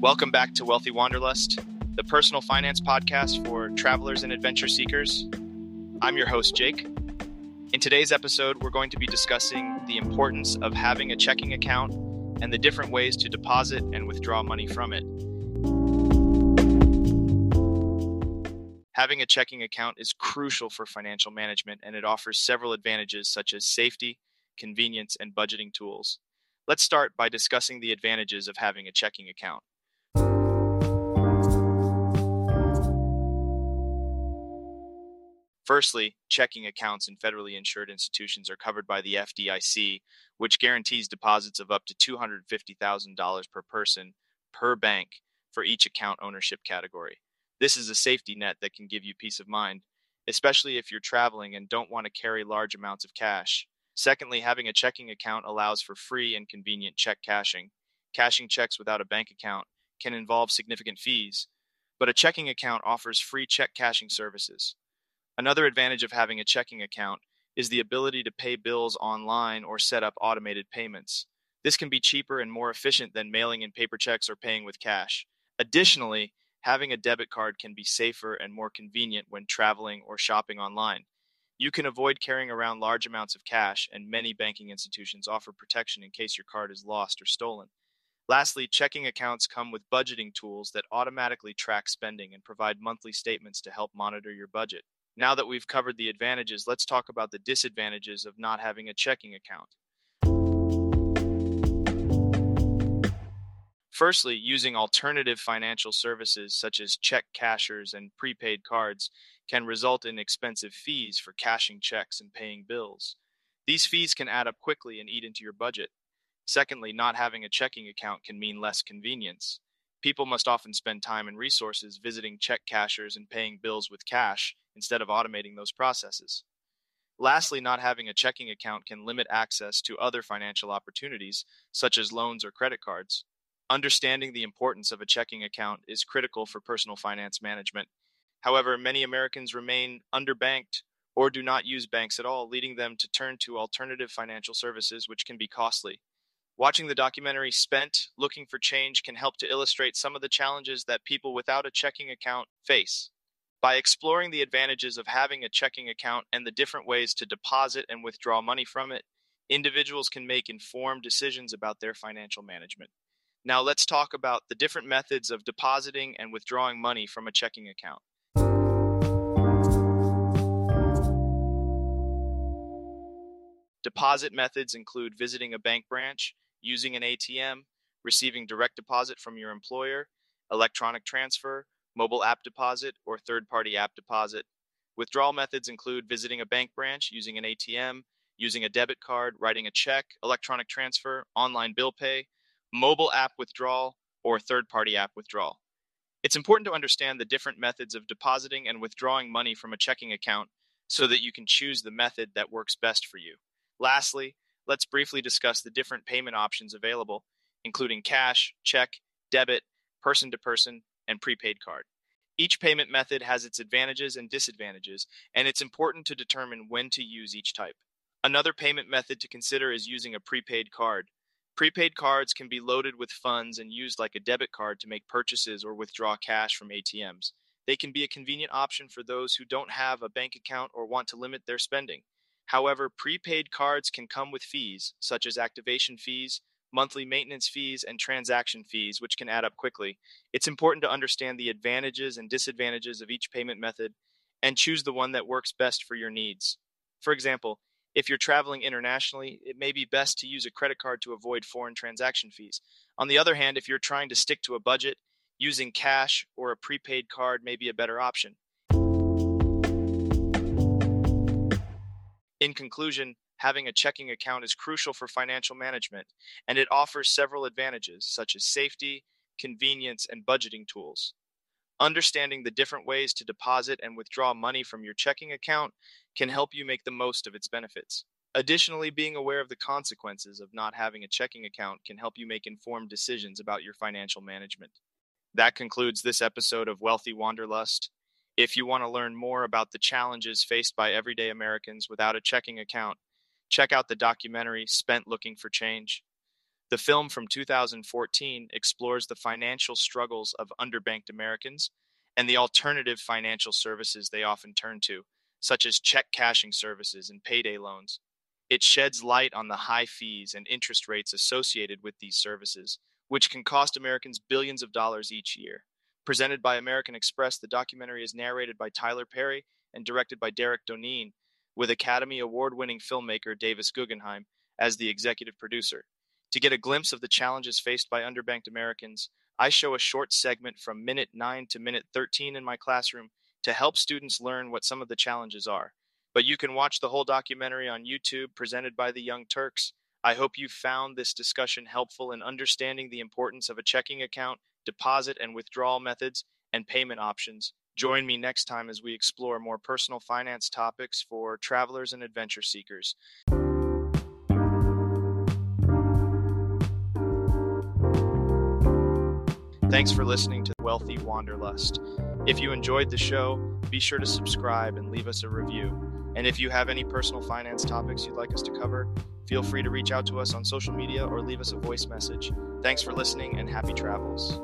Welcome back to Wealthy Wanderlust, the personal finance podcast for travelers and adventure seekers. I'm your host, Jake. In today's episode, we're going to be discussing the importance of having a checking account and the different ways to deposit and withdraw money from it. Having a checking account is crucial for financial management and it offers several advantages such as safety, convenience, and budgeting tools. Let's start by discussing the advantages of having a checking account. Firstly, checking accounts in federally insured institutions are covered by the FDIC, which guarantees deposits of up to $250,000 per person per bank for each account ownership category. This is a safety net that can give you peace of mind, especially if you're traveling and don't want to carry large amounts of cash. Secondly, having a checking account allows for free and convenient check cashing. Cashing checks without a bank account can involve significant fees, but a checking account offers free check cashing services. Another advantage of having a checking account is the ability to pay bills online or set up automated payments. This can be cheaper and more efficient than mailing in paper checks or paying with cash. Additionally, having a debit card can be safer and more convenient when traveling or shopping online. You can avoid carrying around large amounts of cash, and many banking institutions offer protection in case your card is lost or stolen. Lastly, checking accounts come with budgeting tools that automatically track spending and provide monthly statements to help monitor your budget. Now that we've covered the advantages, let's talk about the disadvantages of not having a checking account. Firstly, using alternative financial services such as check cashers and prepaid cards can result in expensive fees for cashing checks and paying bills. These fees can add up quickly and eat into your budget. Secondly, not having a checking account can mean less convenience. People must often spend time and resources visiting check cashers and paying bills with cash instead of automating those processes. Lastly, not having a checking account can limit access to other financial opportunities, such as loans or credit cards. Understanding the importance of a checking account is critical for personal finance management. However, many Americans remain underbanked or do not use banks at all, leading them to turn to alternative financial services, which can be costly. Watching the documentary Spent Looking for Change can help to illustrate some of the challenges that people without a checking account face. By exploring the advantages of having a checking account and the different ways to deposit and withdraw money from it, individuals can make informed decisions about their financial management. Now, let's talk about the different methods of depositing and withdrawing money from a checking account. Deposit methods include visiting a bank branch, using an ATM, receiving direct deposit from your employer, electronic transfer, mobile app deposit, or third party app deposit. Withdrawal methods include visiting a bank branch, using an ATM, using a debit card, writing a check, electronic transfer, online bill pay, mobile app withdrawal, or third party app withdrawal. It's important to understand the different methods of depositing and withdrawing money from a checking account so that you can choose the method that works best for you. Lastly, let's briefly discuss the different payment options available, including cash, check, debit, person to person, and prepaid card. Each payment method has its advantages and disadvantages, and it's important to determine when to use each type. Another payment method to consider is using a prepaid card. Prepaid cards can be loaded with funds and used like a debit card to make purchases or withdraw cash from ATMs. They can be a convenient option for those who don't have a bank account or want to limit their spending. However, prepaid cards can come with fees, such as activation fees, monthly maintenance fees, and transaction fees, which can add up quickly. It's important to understand the advantages and disadvantages of each payment method and choose the one that works best for your needs. For example, if you're traveling internationally, it may be best to use a credit card to avoid foreign transaction fees. On the other hand, if you're trying to stick to a budget, using cash or a prepaid card may be a better option. In conclusion, having a checking account is crucial for financial management, and it offers several advantages such as safety, convenience, and budgeting tools. Understanding the different ways to deposit and withdraw money from your checking account can help you make the most of its benefits. Additionally, being aware of the consequences of not having a checking account can help you make informed decisions about your financial management. That concludes this episode of Wealthy Wanderlust. If you want to learn more about the challenges faced by everyday Americans without a checking account, check out the documentary Spent Looking for Change. The film from 2014 explores the financial struggles of underbanked Americans and the alternative financial services they often turn to, such as check cashing services and payday loans. It sheds light on the high fees and interest rates associated with these services, which can cost Americans billions of dollars each year. Presented by American Express, the documentary is narrated by Tyler Perry and directed by Derek Doneen, with Academy Award winning filmmaker Davis Guggenheim as the executive producer. To get a glimpse of the challenges faced by underbanked Americans, I show a short segment from minute 9 to minute 13 in my classroom to help students learn what some of the challenges are. But you can watch the whole documentary on YouTube presented by the Young Turks. I hope you found this discussion helpful in understanding the importance of a checking account, deposit and withdrawal methods, and payment options. Join me next time as we explore more personal finance topics for travelers and adventure seekers. Thanks for listening to Wealthy Wanderlust. If you enjoyed the show, be sure to subscribe and leave us a review. And if you have any personal finance topics you'd like us to cover, feel free to reach out to us on social media or leave us a voice message. Thanks for listening and happy travels.